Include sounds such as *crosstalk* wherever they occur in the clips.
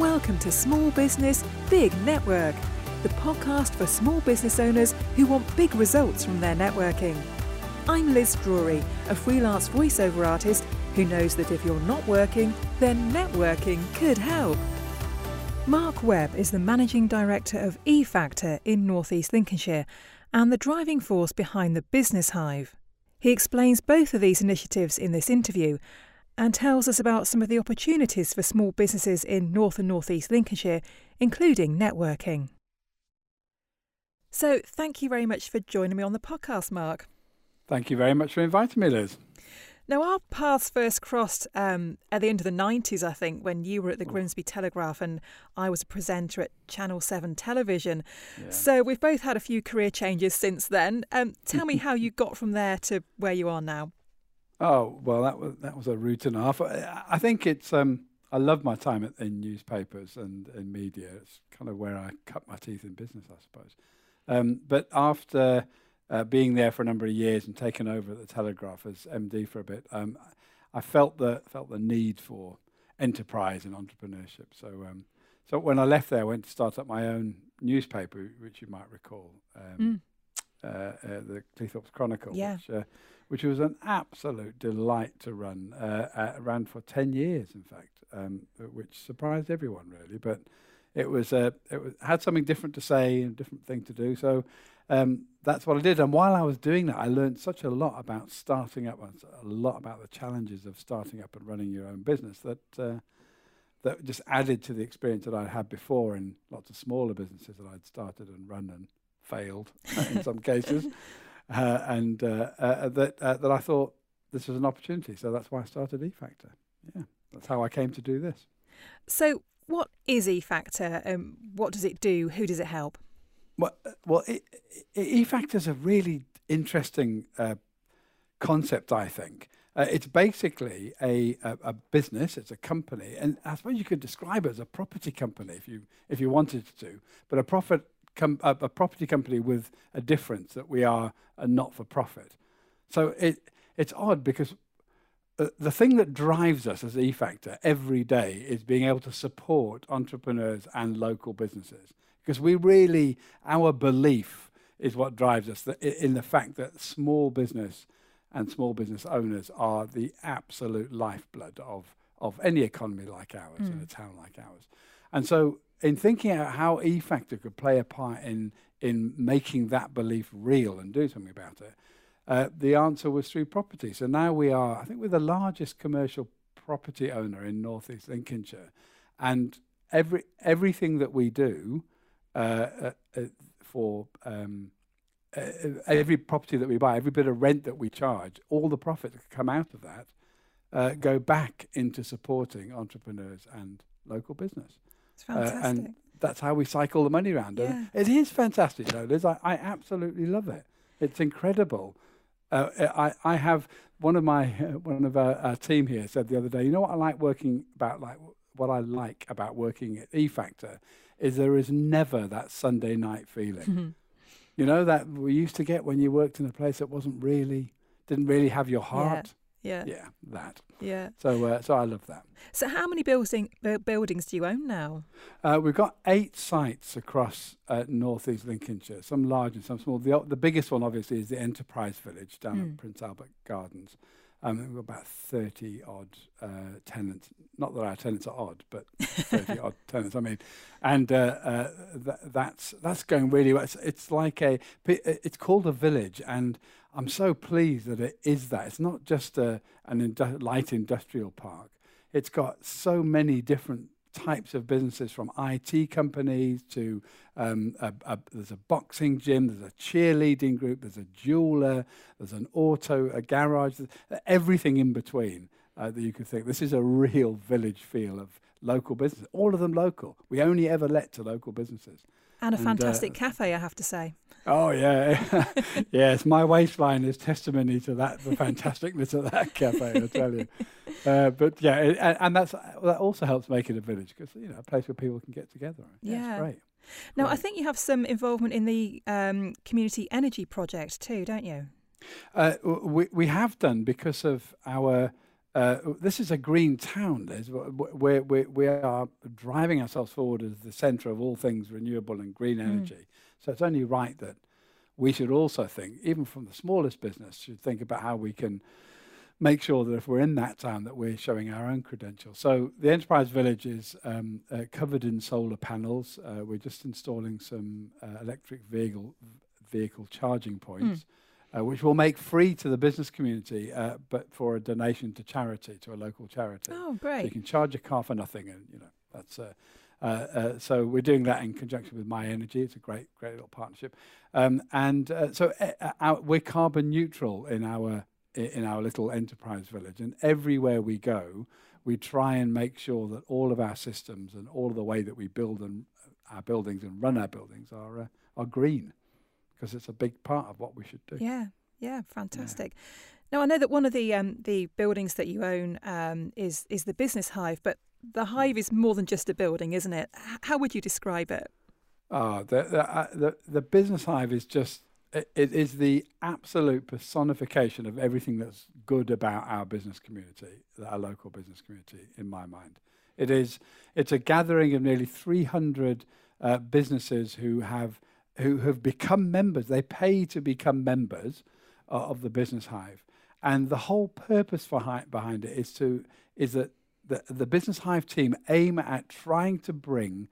Welcome to Small Business Big Network, the podcast for small business owners who want big results from their networking. I'm Liz Drury, a freelance voiceover artist who knows that if you're not working, then networking could help. Mark Webb is the managing director of eFactor in North East Lincolnshire and the driving force behind the Business Hive. He explains both of these initiatives in this interview and tells us about some of the opportunities for small businesses in North and North East Lincolnshire, including networking. So, thank you very much for joining me on the podcast, Mark. Thank you very much for inviting me, Liz. Now, our paths first crossed um, at the end of the 90s, I think, when you were at the Grimsby Telegraph and I was a presenter at Channel 7 television. Yeah. So we've both had a few career changes since then. Um, tell me *laughs* how you got from there to where you are now. Oh, well, that was, that was a route and a half. I think it's, um, I love my time in newspapers and in media. It's kind of where I cut my teeth in business, I suppose. Um, but after uh, being there for a number of years and taking over at the Telegraph as MD for a bit, um, I felt the felt the need for enterprise and entrepreneurship. So, um, so when I left there, I went to start up my own newspaper, which you might recall, um, mm. Uh, uh, the Cleethorpes Chronicle, yeah. which, uh, which was an absolute delight to run. Uh, ran for ten years, in fact, um, which surprised everyone really, but. It was, uh, it was had something different to say and different thing to do. So um, that's what I did. And while I was doing that, I learned such a lot about starting up, a lot about the challenges of starting up and running your own business that uh, that just added to the experience that I'd had before in lots of smaller businesses that I'd started and run and failed *laughs* in some cases, uh, and uh, uh that uh, that I thought this was an opportunity. So that's why I started eFactor. Yeah, that's how I came to do this. So, what is eFactor? Um, what does it do? Who does it help? Well, uh, well, eFactor is a really interesting uh, concept, I think. Uh, it's basically a, a, a, business, it's a company, and I suppose you could describe it as a property company if you if you wanted to, but a profit com- a, a, property company with a difference that we are a not for profit. So it it's odd because uh, the thing that drives us as E Factor every day is being able to support entrepreneurs and local businesses because we really, our belief is what drives us in the fact that small business and small business owners are the absolute lifeblood of, of any economy like ours mm. in a town like ours. And so, in thinking about how eFactor could play a part in, in making that belief real and do something about it, uh, the answer was through property. So now we are, I think, we're the largest commercial property owner in Northeast Lincolnshire. And every, everything that we do uh, uh, uh, for um, every property that we buy, every bit of rent that we charge, all the profits that come out of that uh, go back into supporting entrepreneurs and local business. Fantastic. Uh, and that's how we cycle the money around. Yeah. it is fantastic, though, Liz. I, I absolutely love it. It's incredible. Uh, I, I have one of my *laughs* one of our, our, team here said the other day. You know what I like working about like what I like about working at E Factor is there is never that Sunday night feeling. Mm-hmm. You know that we used to get when you worked in a place that wasn't really didn't really have your heart. Yeah. Yeah, that. Yeah. So, uh, so I love that. So, how many building uh, buildings do you own now? Uh, we've got eight sites across uh, northeast Lincolnshire. Some large and some small. The the biggest one, obviously, is the Enterprise Village down mm. at Prince Albert Gardens. Um, we've got about 30 odd uh, tenants. Not that our tenants are odd, but 30 *laughs* odd tenants. I mean, and uh, uh, th- that's that's going really well. It's, it's like a, it's called a village, and I'm so pleased that it is that. It's not just a, an indu- light industrial park. It's got so many different types of businesses from IT companies to um, a, a, there's a boxing gym, there's a cheerleading group, there's a jeweler, there's an auto, a garage, everything in between uh, that you could think. This is a real village feel of local business. All of them local. We only ever let to local businesses. And a and, fantastic uh, cafe, I have to say. Oh yeah, *laughs* yes. My waistline is testimony to that, the fantasticness of that cafe. I tell you. *laughs* Uh, but yeah, it, and that's that also helps make it a village because you know a place where people can get together. Yeah, yeah great. Now. I think you have some involvement in the um, community energy project too, don't you? Uh, we we have done because of our uh, this is a green town, Liz. We're, we're, we are driving ourselves forward as the centre of all things renewable and green mm. energy. Mm. So it's only right that we should also think, even from the smallest business, should think about how we can make sure that if we're in that town that we're showing our own credentials. So the enterprise village is um, uh, covered in solar panels. Uh, we're just installing some uh, electric vehicle vehicle charging points. Mm. Uh, which we'll make free to the business community, uh, but for a donation to charity, to a local charity. Oh, great! So you can charge your car for nothing, and you know that's. Uh, uh, uh, so we're doing that in conjunction with myenergi. It's a great, great little partnership, um, and uh, so our, we're carbon neutral in our in our little enterprise village, and everywhere we go, we try and make sure that all of our systems and all of the way that we build and our buildings and run our buildings are are green because it's a big part of what we should do. Yeah, yeah, fantastic. Yeah. Now I know that one of the um, the buildings that you own um, is is the business hive, but the hive is more than just a building, isn't it? How would you describe it? Oh, the the, uh, the, the business hive is just it, it is the absolute personification of everything that's good about our business community, our local business community, in my mind. It is it's a gathering of nearly 300 uh, businesses who have who have become members. They pay to become members uh, of the business hive, and the whole purpose behind it is to is that the the business hive team aim at trying to bring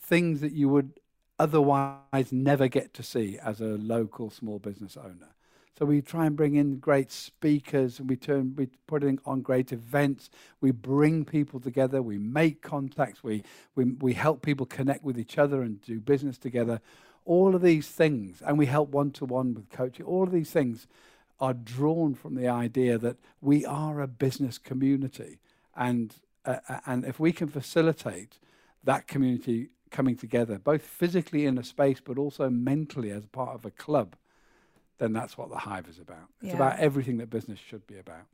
things that you would otherwise never get to see as a local small business owner. So we try and bring in great speakers, and we turn we put in on great events. We bring people together. We make contacts. We we we help people connect with each other and do business together all of these things, and we help one to one with coaching, all of these things are drawn from the idea that we are a business community. And, uh, uh, and if we can facilitate that community coming together, both physically in a space, but also mentally as part of a club, then that's what the Hive is about. It's yeah. about everything that business should be about.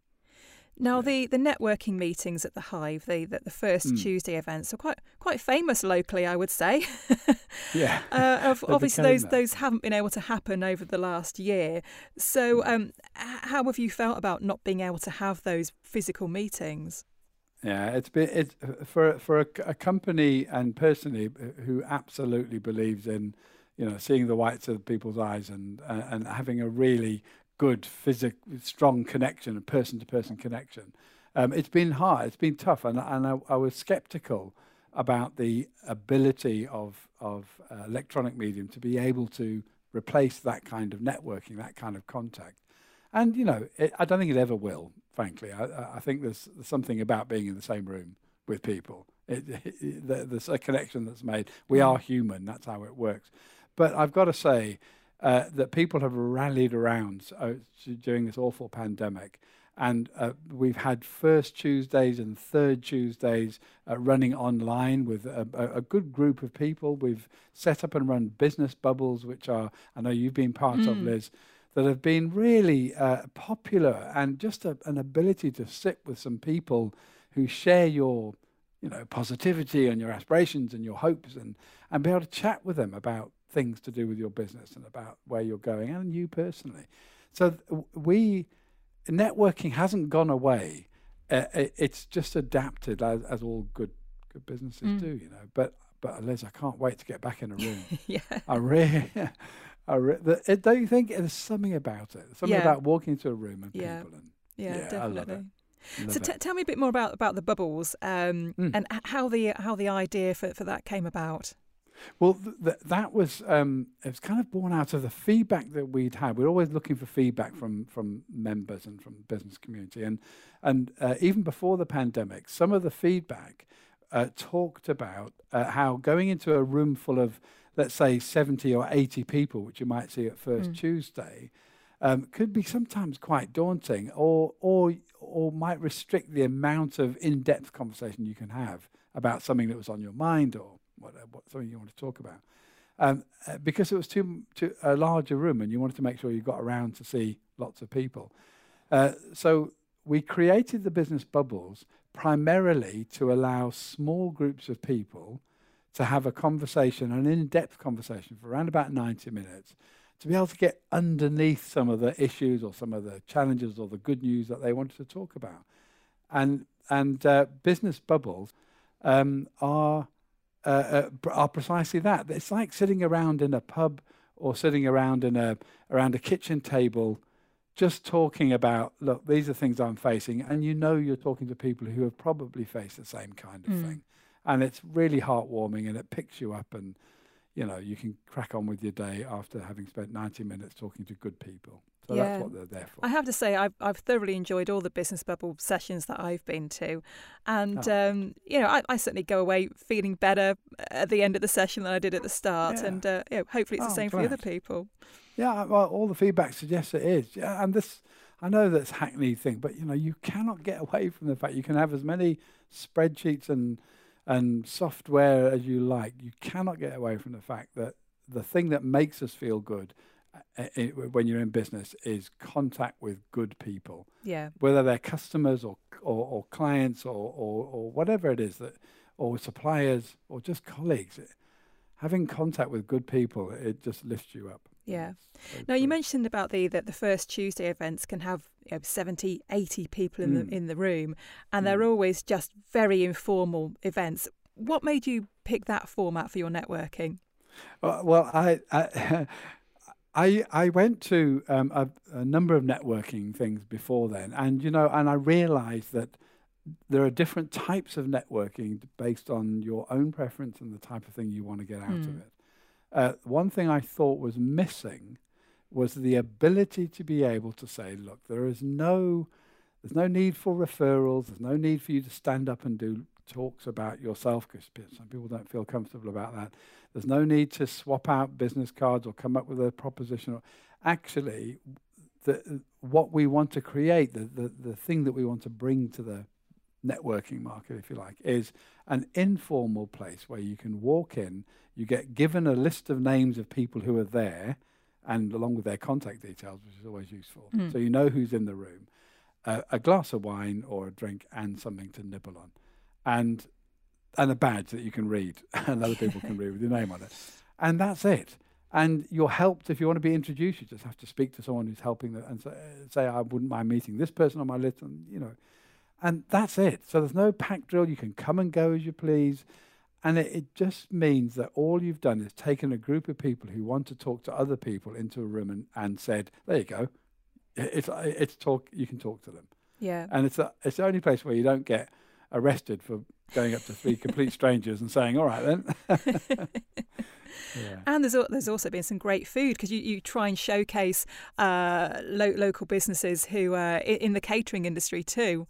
Now, the, the networking meetings at the Hive, the the, the first mm. Tuesday events, are quite quite famous locally, I would say. *laughs* yeah. Uh, *laughs* obviously, those that. those haven't been able to happen over the last year. So, hmm. um, how have you felt about not being able to have those physical meetings? Yeah, it's been it's for for a, a company and personally uh, who absolutely believes in you know seeing the whites of people's eyes and uh, and having a really good, physical, strong connection, a person to person connection. Um, it's been hard, it's been tough, and, and I, I was skeptical about the ability of, of uh, electronic medium to be able to replace that kind of networking, that kind of contact. And, you know, it, I don't think it ever will, frankly. I, I think there's, there's, something about being in the same room with people. It, *laughs* it, there's a connection that's made. We mm. are human, that's how it works. But I've got to say, uh, that people have rallied around uh, during this awful pandemic. And uh, we've had first Tuesdays and third Tuesdays uh, running online with a, a, good group of people. We've set up and run business bubbles, which are, I know you've been part mm. of, Liz, that have been really uh, popular and just a, an ability to sit with some people who share your you know, positivity and your aspirations and your hopes and, and be able to chat with them about things to do with your business and about where you're going and you personally. So th- we networking hasn't gone away. Uh, it, it's just adapted as, as all good good businesses mm. do, you know. But but Liz, I can't wait to get back in a room. *laughs* yeah, I really. *laughs* I re- the, it, don't you think there's something about it? Something yeah. about walking into a room and yeah. people and yeah, yeah definitely. so t- tell me a bit more about, about the bubbles um, mm. and how the how the idea for, for that came about. Well, th- th- that was um, it was kind of born out of the feedback that we'd had. We're always looking for feedback from from members and from the business community, and and uh, even before the pandemic, some of the feedback uh, talked about uh, how going into a room full of let's say 70 or 80 people, which you might see at First mm. Tuesday, um, could be sometimes quite daunting, or or or might restrict the amount of in-depth conversation you can have about something that was on your mind or what, uh, what something you want to talk about. Um, uh, because it was too, too a larger room and you wanted to make sure you got around to see lots of people. Uh, so we created the business bubbles primarily to allow small groups of people to have a conversation, an in-depth conversation for around about 90 minutes, to be able to get underneath some of the issues or some of the challenges or the good news that they wanted to talk about. and and uh, business bubbles um, are uh, uh, are precisely that. It's like sitting around in a pub or sitting around in a around a kitchen table, just talking about look, these are things I'm facing, and you know you're talking to people who have probably faced the same kind of mm. thing, and it's really heartwarming, and it picks you up, and you know you can crack on with your day after having spent 90 minutes talking to good people. So yeah. that's what they're there for. I have to say, I've, I've thoroughly enjoyed all the business bubble sessions that I've been to. And, oh. um, you know, I, I, certainly go away feeling better at the end of the session than I did at the start. Yeah. And uh, you know, hopefully it's oh, the same for other people. Yeah, well, all the feedback suggests it is. Yeah, and this, I know that's hackney thing, but, you know, you cannot get *laughs* away from the fact you can have as many spreadsheets and and software as you like. You cannot get away from the fact that the thing that makes us feel good uh, uh, it, when you're in business is contact with good people. Yeah. Whether they're customers or or, or clients or, or, or whatever it is that or suppliers or just colleagues. Having contact with good people, it just lifts you up. Yeah. So now, you mentioned about the that the first Tuesday events can have you know, 70, 80 people in mm. the hmm. in the room, and mm. they're always just very informal events. What made you pick that format for your networking? Well, well I, I *laughs* I I went to um, a, a, number of networking things before then, and you know, and I realised that there are different types of networking based on your own preference and the type of thing you want to get out mm. of hmm. it. Uh, one thing I thought was missing was the ability to be able to say, look, there is no there's no need for referrals. There's no need for you to stand up and do talks about yourself because some people don't feel comfortable about that. There's no need to swap out business cards or come up with a proposition. Actually, the, what we want to create, the, the, the thing that we want to bring to the networking market, if you like, is an informal place where you can walk in, you get given a list of names of people who are there, and along with their contact details, which is always useful. Mm. So you know who's in the room, uh, a glass of wine or a drink, and something to nibble on and and a badge that you can read *laughs* and other people can read with your name on it. And that's it. And you're helped if you want to be introduced. You just have to speak to someone who's helping the, and say, say, I wouldn't mind meeting this person on my list, and you know, and that's it. So there's no pack drill. You can come and go as you please, and it, it just means that all you've done is taken a group of people who want to talk to other people into a room and, and said, there you go, it's it's talk. You can talk to them. Yeah. And it's a, it's the only place where you don't get arrested for going up to three complete *laughs* strangers and saying, "All right then." *laughs* yeah. And there's there's also been some great food because you, you try and showcase uh, lo- local businesses who are in the catering industry too.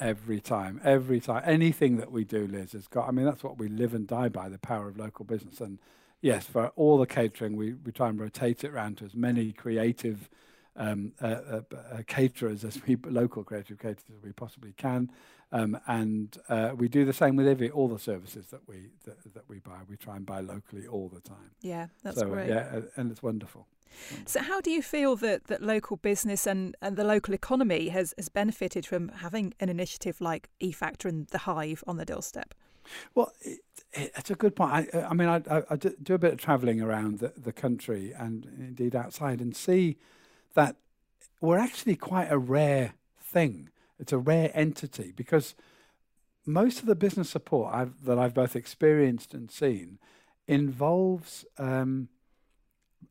Every time, every time, anything that we do, Liz has got. I mean, that's what we live and die by—the power of local business. And yes, for all the catering, we we try and rotate it around to as many creative um, uh, uh, uh, caterers as we local creative caterers as we possibly can. Um, and uh, we do the same with every all the services that we that, that, we buy. We try and buy locally all the time. Yeah, that's so, great. Yeah, and it's wonderful. So, how do you feel that, that local business and, and the local economy has, has benefited from having an initiative like eFactor and the Hive on the doorstep? Well, it, it, it's a good point. I, I mean, I, I, I, do a bit of travelling around the, the country and indeed outside and see that we're actually quite a rare thing. It's a rare entity because most of the business support I've, that I've both experienced and seen involves um,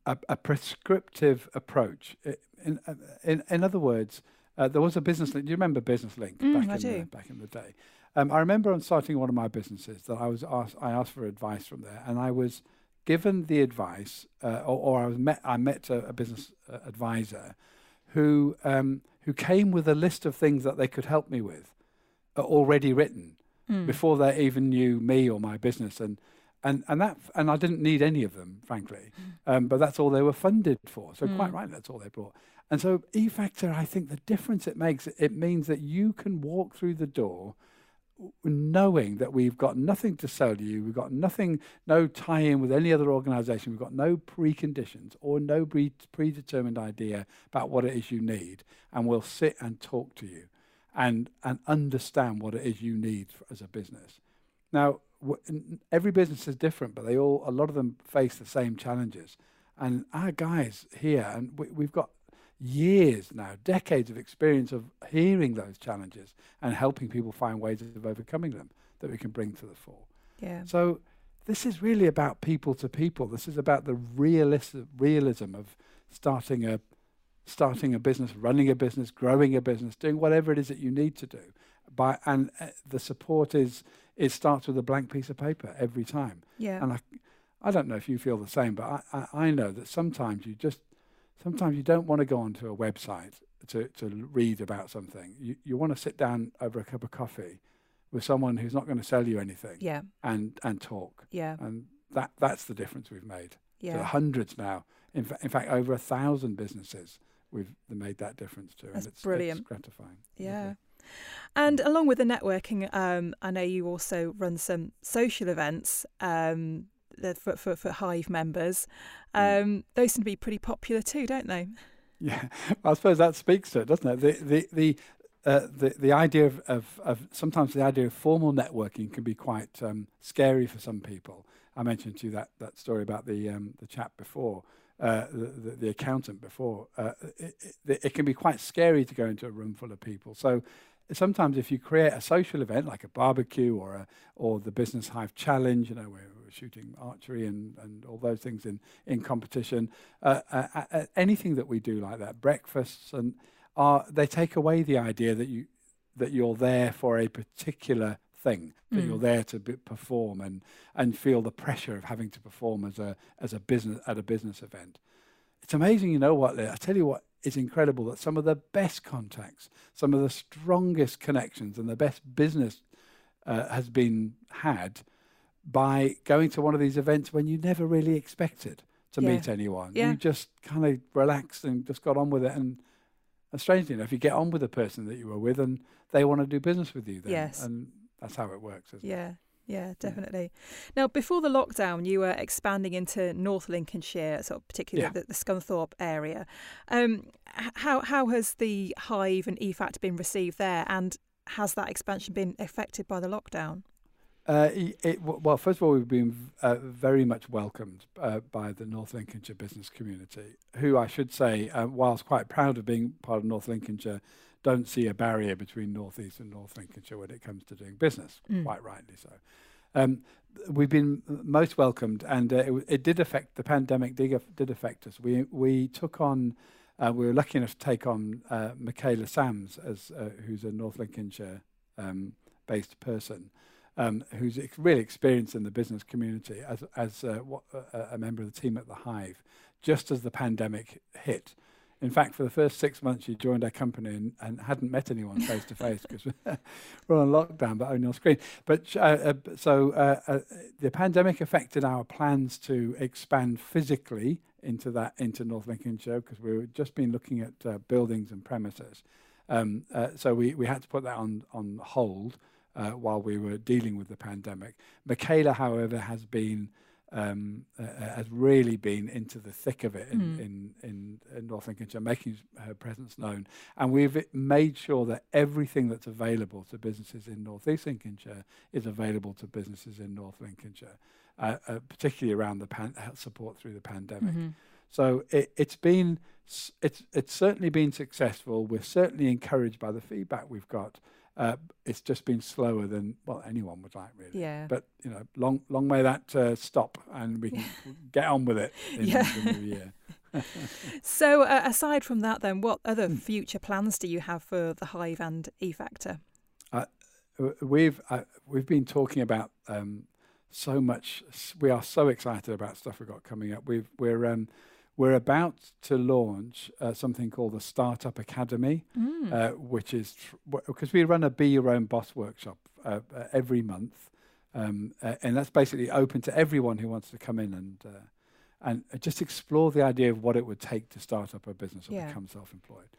a, a, prescriptive approach. In, in, in other words, uh, there was a business link. Do you remember Business Link mm, back, in the, back in the day? Um, I remember on starting one of my businesses that I was asked, I asked for advice from there, and I was given the advice, uh, or, or, I was met, I met a, a business uh, advisor who um, who came with a list of things that they could help me with, uh, already written mm. before they even knew me or my business, and and and that and I didn't need any of them, frankly, mm. um, but that's all they were funded for. So mm. quite right, that's all they brought. And so eFactor, I think the difference it makes, it means that you can walk through the door knowing that we've got nothing to sell you, we've got nothing, no tie in with any other organization, we've got no preconditions or no pre- predetermined idea about what it is you need, and we'll sit and talk to you and, and understand what it is you need for, as a business. Now, every business is different, but they all, a lot of them face the same challenges. And our guys here, and we, we've got years now, decades of experience of hearing those challenges and helping people find ways of overcoming them that we can bring to the fore. Yeah. So this is really about people to people. This is about the realism, realism of starting a starting a business, running a business, growing a business, doing whatever it is that you need to do. By and uh, the support is it starts with a blank piece of paper every time. Yeah. And I, I don't know if you feel the same, but I, I, I know that sometimes you just sometimes you don't want to go onto a website to, to read about something. You you want to sit down over a cup of coffee with someone who's not going to sell you anything yeah. and and talk. Yeah. And that that's the difference we've made. Yeah. hundreds now. In, fa- in fact, over a thousand businesses we've made that difference to. That's and it's, brilliant. It's gratifying. Yeah. Lovely. And along with the networking, um, I know you also run some social events um, for, for, for Hive members. Mm. Um, those seem to be pretty popular too, don't they? Yeah, *laughs* I suppose that speaks to it, doesn't it? The the the uh, the, the idea of, of, of sometimes the idea of formal networking can be quite um, scary for some people. I mentioned to you that, that story about the um, the chap before, uh, the, the, the accountant before. Uh, it, it, it can be quite scary to go into a room full of people. So sometimes if you create a social event like a barbecue or a or the business hive challenge, you know, where we're shooting archery and, and all those things in in competition, uh, uh, uh, anything that we do like that, breakfasts and are they take away the idea that you that you're there for a particular thing that Mm. you're there to be, perform and and feel the pressure of having to perform as a as a business at a business event it's amazing you know what i tell you what it's incredible that some of the best contacts some of the strongest connections and the best business uh, has been had by going to one of these events when you never really expected to Yeah. meet anyone Yeah. you just kind of relaxed and just got on with it and and strangely enough, you get on with the person that you were with, and they want to do business with you. Then, Yes. and that's how it works. Isn't It? Yeah. Definitely. Now, before the lockdown, you were expanding into North Lincolnshire, sort of particularly Yeah. the, the Scunthorpe area. Um, how how has the Hive and eFactor been received there, and has that expansion been affected by the lockdown? Uh, it, well, first of all, we've been uh, very much welcomed uh, by the North Lincolnshire business community, who I should say, uh, whilst quite proud of being part of North Lincolnshire, don't see a barrier between North East and North Lincolnshire when it comes to doing business. Mm. Quite rightly so. Um, we've been most welcomed, and uh, it, it did affect the pandemic. Did, did affect us. We we took on. Uh, we were lucky enough to take on uh, Michaela Sams as uh, who's a North Lincolnshire um, based person um, who's ex- really experienced in the business community as, as uh, a member of the team at the Hive, just as the pandemic hit. In fact, for the first six months, she joined our company and, and hadn't met anyone face to face because *laughs* we're on lockdown, but only on screen. But uh, uh, so uh, uh, the pandemic affected our plans to expand physically into that into North Lincolnshire because we were just been looking at uh, buildings and premises. Um, uh, so we, we had to put that on on hold while we were dealing with the pandemic. Michaela, however, has been um, uh, uh, has really been into the thick of it in, Mm. in, in, in North Lincolnshire, making her presence known. And we've made sure that everything that's available to businesses in North East Lincolnshire is available to businesses in North Lincolnshire, uh, uh, particularly around the pan- uh, support through the pandemic. Mhm. So it, it's been it's it's certainly been successful. We're certainly encouraged by the feedback we've got. Uh, it's just been slower than well anyone would like, really. Yeah. But you know, long long may that uh, stop, and we can *laughs* get on with it in Yeah. the new year. *laughs* So, uh, aside from that, then, what other Hmm. future plans do you have for the Hive and E Factor? W- We've uh, we've been talking about um, so much. We are so excited about stuff we've got coming up. We've we're um, we're about to launch uh, something called the Startup Academy. Mm. uh, which is because we run a Be Your Own Boss workshop uh, uh, every month, um, uh, and that's basically open to everyone who wants to come in and uh, and just explore the idea of what it would take to start up a business or Yeah. become self-employed.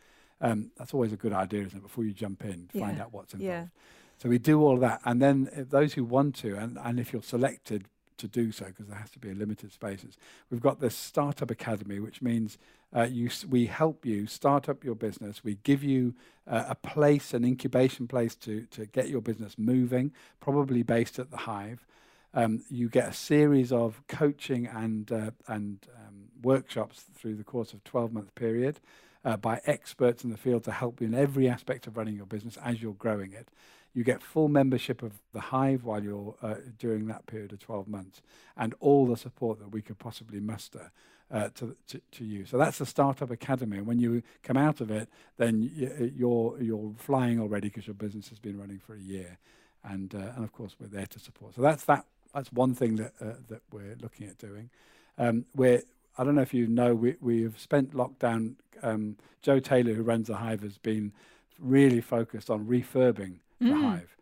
Um, that's always a good idea, isn't it? Before you jump in, find out what's involved. Yeah. So we do all of that, and then those who want to, and, and if you're selected to do so, because there has to be a limited spaces, we've got this startup academy, which means uh, you we help you start up your business. We give you uh, a place, an incubation place to to get your business moving, probably based at the Hive. Um, you get a series of coaching and uh, and um, workshops through the course of 12 month period. uh, by experts in the field to help you in every aspect of running your business as you're growing it. You get full membership of the Hive while you're uh, during that period of 12 months, and all the support that we could possibly muster uh, to, to, to you. So that's the Startup Academy. And when you come out of it, then you're you're flying already because your business has been running for a year, and uh, and of course we're there to support. So that's that. That's one thing that uh, that we're looking at doing. Um, we're I don't know if you know we we have spent lockdown. Um, Joe Taylor, who runs the Hive, has been really focused on refurbing mm. the Hive.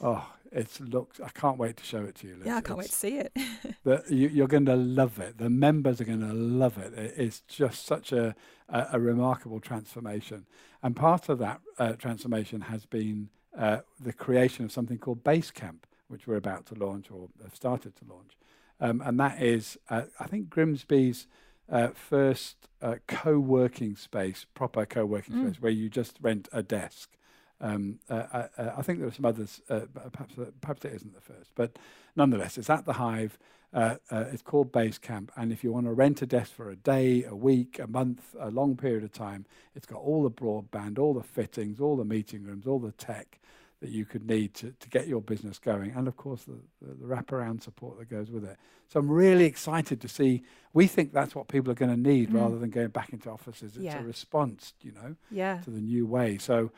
Oh, it looks. I can't wait to show it to you. Liz. Yeah, I can't it's, wait to see it. *laughs* the, you, are going to love it. The members are going to love it. it. It's just such a, a, a remarkable transformation, and part of that uh, transformation has been uh, the creation of something called Basecamp, which we're about to launch or have started to launch, um, and that is, uh, I think, Grimsby's. Uh, first uh, co-working space, proper co-working mm. space, where you just rent a desk um, uh, uh, uh, I think there are some others, uh, perhaps, uh, perhaps it isn't the first, but nonetheless, it's at the Hive. Uh, it's called Base Camp, and if you want to rent a desk for a day, a week, a month, a long period of time, it's got all the broadband, all the fittings, all the meeting rooms, all the tech that you could need to, to get your business going, and of course the, the, the wraparound support that goes with it. So I'm really excited to see. We think that's what people are going to need mm. rather than going back into offices. It's yeah. a response, you know, yeah. to the new way. So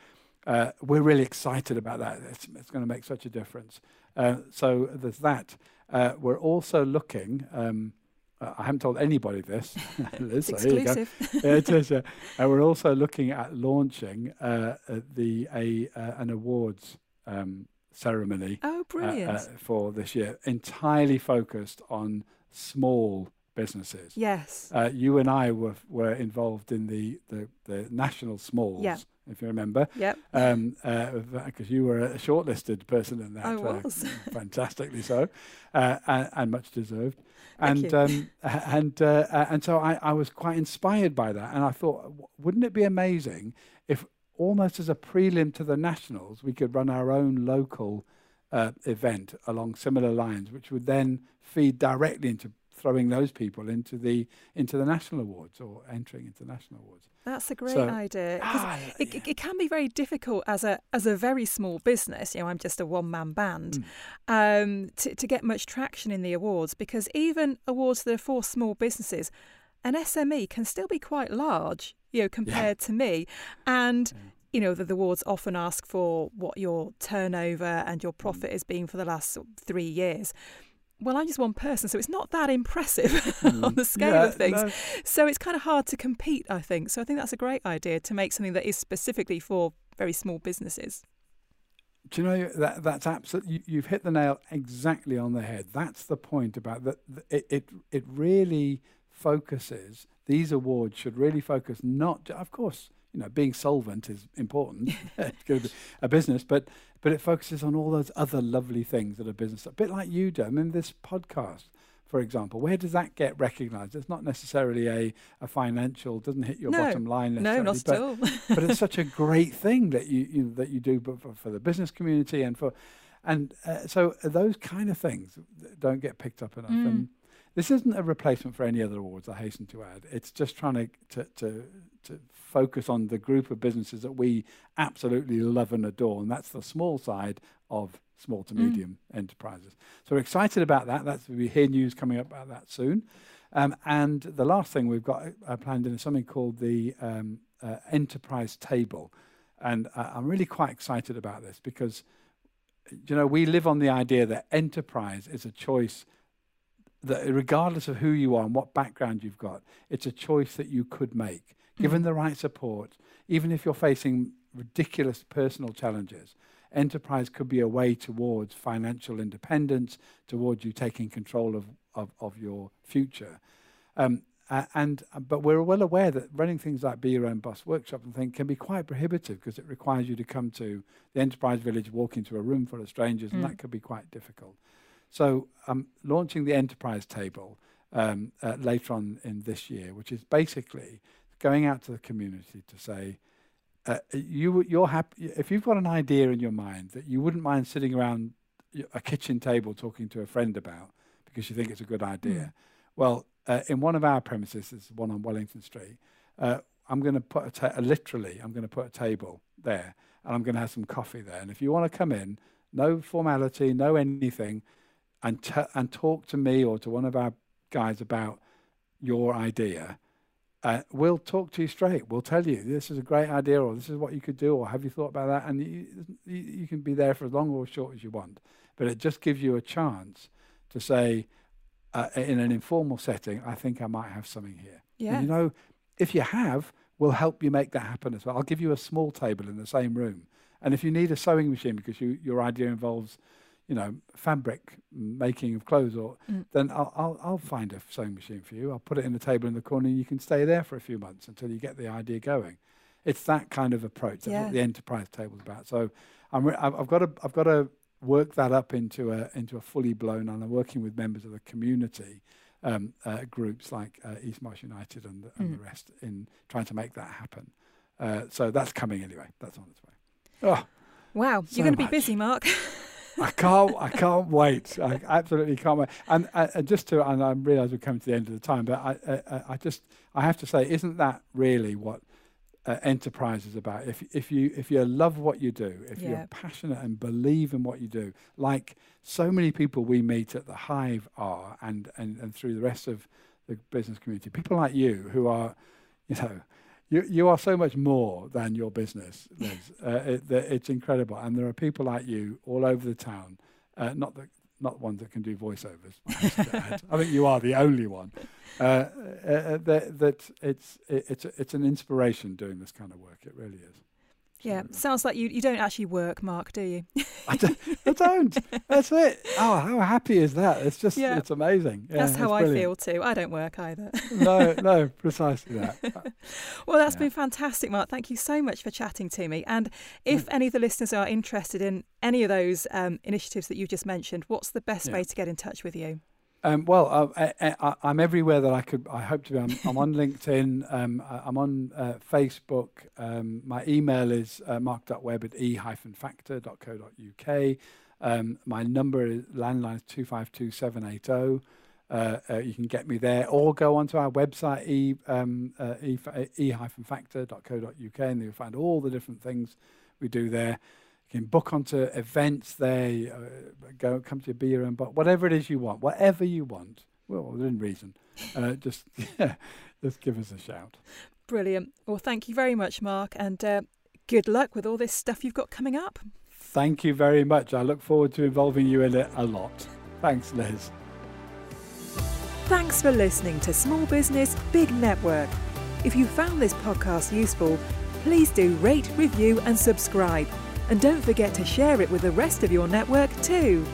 uh, we're really excited about that. It's, it's going to make such a difference. Uh, so there's that. Uh, we're also looking. Um, I haven't told anybody this. *laughs* Liz, exclusive. *laughs* it is. Uh, we're also looking at launching uh, the a an awards um, ceremony. Oh, brilliant! for this year, entirely focused on small businesses. Yes. Uh, you and I were were involved in the the, the national smalls. Yeah if you remember. Yep. Because um, uh, you were a shortlisted person in that. I uh, was. *laughs* fantastically so, uh, and, and, much deserved. And um, and uh, and so I, I was quite inspired by that, and I thought, wouldn't it be amazing if almost as a prelim to the nationals, we could run our own local uh, event along similar lines, which would then feed directly into throwing those people into the into the national awards or entering into national awards. That's a great so, idea because ah, it, yeah. it, can be very difficult as a as a very small business. You know, I'm just a one man band mm. um, to to get much traction in the awards because even awards that are for small businesses, an SME can still be quite large. You know, compared yeah. to me, and. you know, the, the awards often ask for what your turnover and your hmm. profit has been for the last three years well, I'm just one person, so it's not that impressive *laughs* mm. on the scale yeah, of things. No. So it's kind of hard to compete, I think. So I think that's a great idea to make something that is specifically for very small businesses. Do you know that that's absolutely you, have hit the nail exactly on the head. That's the point about that. It, it it really focuses. These awards should really focus not, of course, you know, being solvent is important. *laughs* *laughs* To a business, but but it focuses on all those other lovely things that a business. A bit like you do. I mean, this podcast, for example, where does that get recognised? It's not necessarily a, a financial, doesn't hit your no, bottom line. No, not but, at all. *laughs* but it's such a great thing that you, you that you do for, for the business community and for, and uh, so those kind of things don't get picked up enough. Mm. And this isn't a replacement for any other awards. I hasten to add. It's just trying to to, to to focus on the group of businesses that we absolutely love and adore, and that's the small side of small to mm. medium mm. enterprises. So we're excited about that. That's we hear news coming up about that soon. Um, and the last thing we've got uh, planned in is something called the um, uh, Enterprise Table, and uh, I'm really quite excited about this because you know we live on the idea that enterprise is a choice that regardless of who you are and what background you've got, it's a choice that you could make given mm. the right support, even if you're facing ridiculous personal challenges, enterprise could be a way towards financial independence, towards you taking control of, of, of your future. Um, uh, and uh, but we're well aware that running things like Be Your Own Boss workshop and thing can be quite prohibitive because it requires you to come to the enterprise village, walk into a room full of strangers, mm. and that could be quite difficult. So I'm um, launching the enterprise table um, uh, later on in this year, which is basically going out to the community to say, uh, you, you're happy if you've got an idea in your mind that you wouldn't mind sitting around a kitchen table talking to a friend about because you think it's a good idea. Mm. Well, uh, in one of our premises, this is one on Wellington Street, uh, I'm going to put a ta- literally, I'm going to put a table there, and I'm going to have some coffee there. And if you want to come in, no formality, no anything, and t- and talk to me or to one of our guys about your idea. Uh, we'll talk to you straight. We'll tell you this is a great idea, or this is what you could do, or have you thought about that? And you, you, you can be there for as long or as short as you want. But it just gives you a chance to say, uh, in an informal setting, I think I might have something here. Yeah. And you know, if you have, we'll help you make that happen as well. I'll give you a small table in the same room. And if you need a sewing machine because you, your idea involves, you know, fabric making of clothes, or Mm. then I'll, I'll, I'll find a sewing machine for you. I'll put it in the table in the corner, and you can stay there for a few months until you get the idea going. It's that kind of approach. That's Yeah. what the enterprise table's about. So I'm re- I've, I've got to I've got to work that up into a into a fully blown, and I'm working with members of the community um, uh, groups like uh, East Marsh United and, the, and Mm. the rest in trying to make that happen. Uh, so that's coming anyway. That's on its way. Oh, Wow, So you're going to be busy, Mark. *laughs* I can't. I can't wait. I absolutely can't wait. And, uh, and just to, and I realise we're coming to the end of the time, but I, uh, I just, I have to say, isn't that really what uh, enterprise is about? If if you if you love what you do, if Yeah. you're passionate and believe in what you do, like so many people we meet at the Hive are, and and and through the rest of the business community, people like you who are, you know. You, you are so much more than your business, Liz. *laughs* uh, it, it's incredible, and there are people like you all over the town. Uh, not the not ones that can do voiceovers. I have to add. *laughs* I think you are the only one. Uh, uh, uh, that, that it's it, it's a- it's an inspiration doing this kind of work. It really is. Yeah, sounds like you, you don't actually work, Mark, do you? *laughs* I *laughs* don't, I don't. That's it. Oh, how happy is that? It's just Yeah. it's amazing. Yeah, That's how I brilliant. feel too. I don't work either. *laughs* no, no, precisely that. Well, that's Yeah. been fantastic, Mark. Thank you so much for chatting to me. And if Mm. any of the listeners are interested in any of those um, initiatives that you've just mentioned, what's the best way to get in touch with you? Um, well, I, I, I'm everywhere that I could. I hope to be. I'm, I'm on *laughs* LinkedIn. Um, I- I'm on uh, Facebook. Um, my email is uh, mark.web at e-factor.co.uk. Um, my number is landline is two five two seven eight zero. Uh, uh, you can get me there, or go onto our website e um, uh, e-factor.co.uk, and you'll find all the different things we do there. You can book onto events there, uh, go come to your beer and but whatever it is you want, whatever you want, well, within reason, uh, *laughs* just yeah, just give us a shout. Brilliant. Well, thank you very much, Mark, and uh, good luck with all this stuff you've got coming up. Thank you very much. I look forward to involving you in it a lot. Thanks, Liz. Thanks for listening to Small Business Big Network. If you found this podcast useful, please do rate, review, and subscribe. And don't forget to share it with the rest of your network too.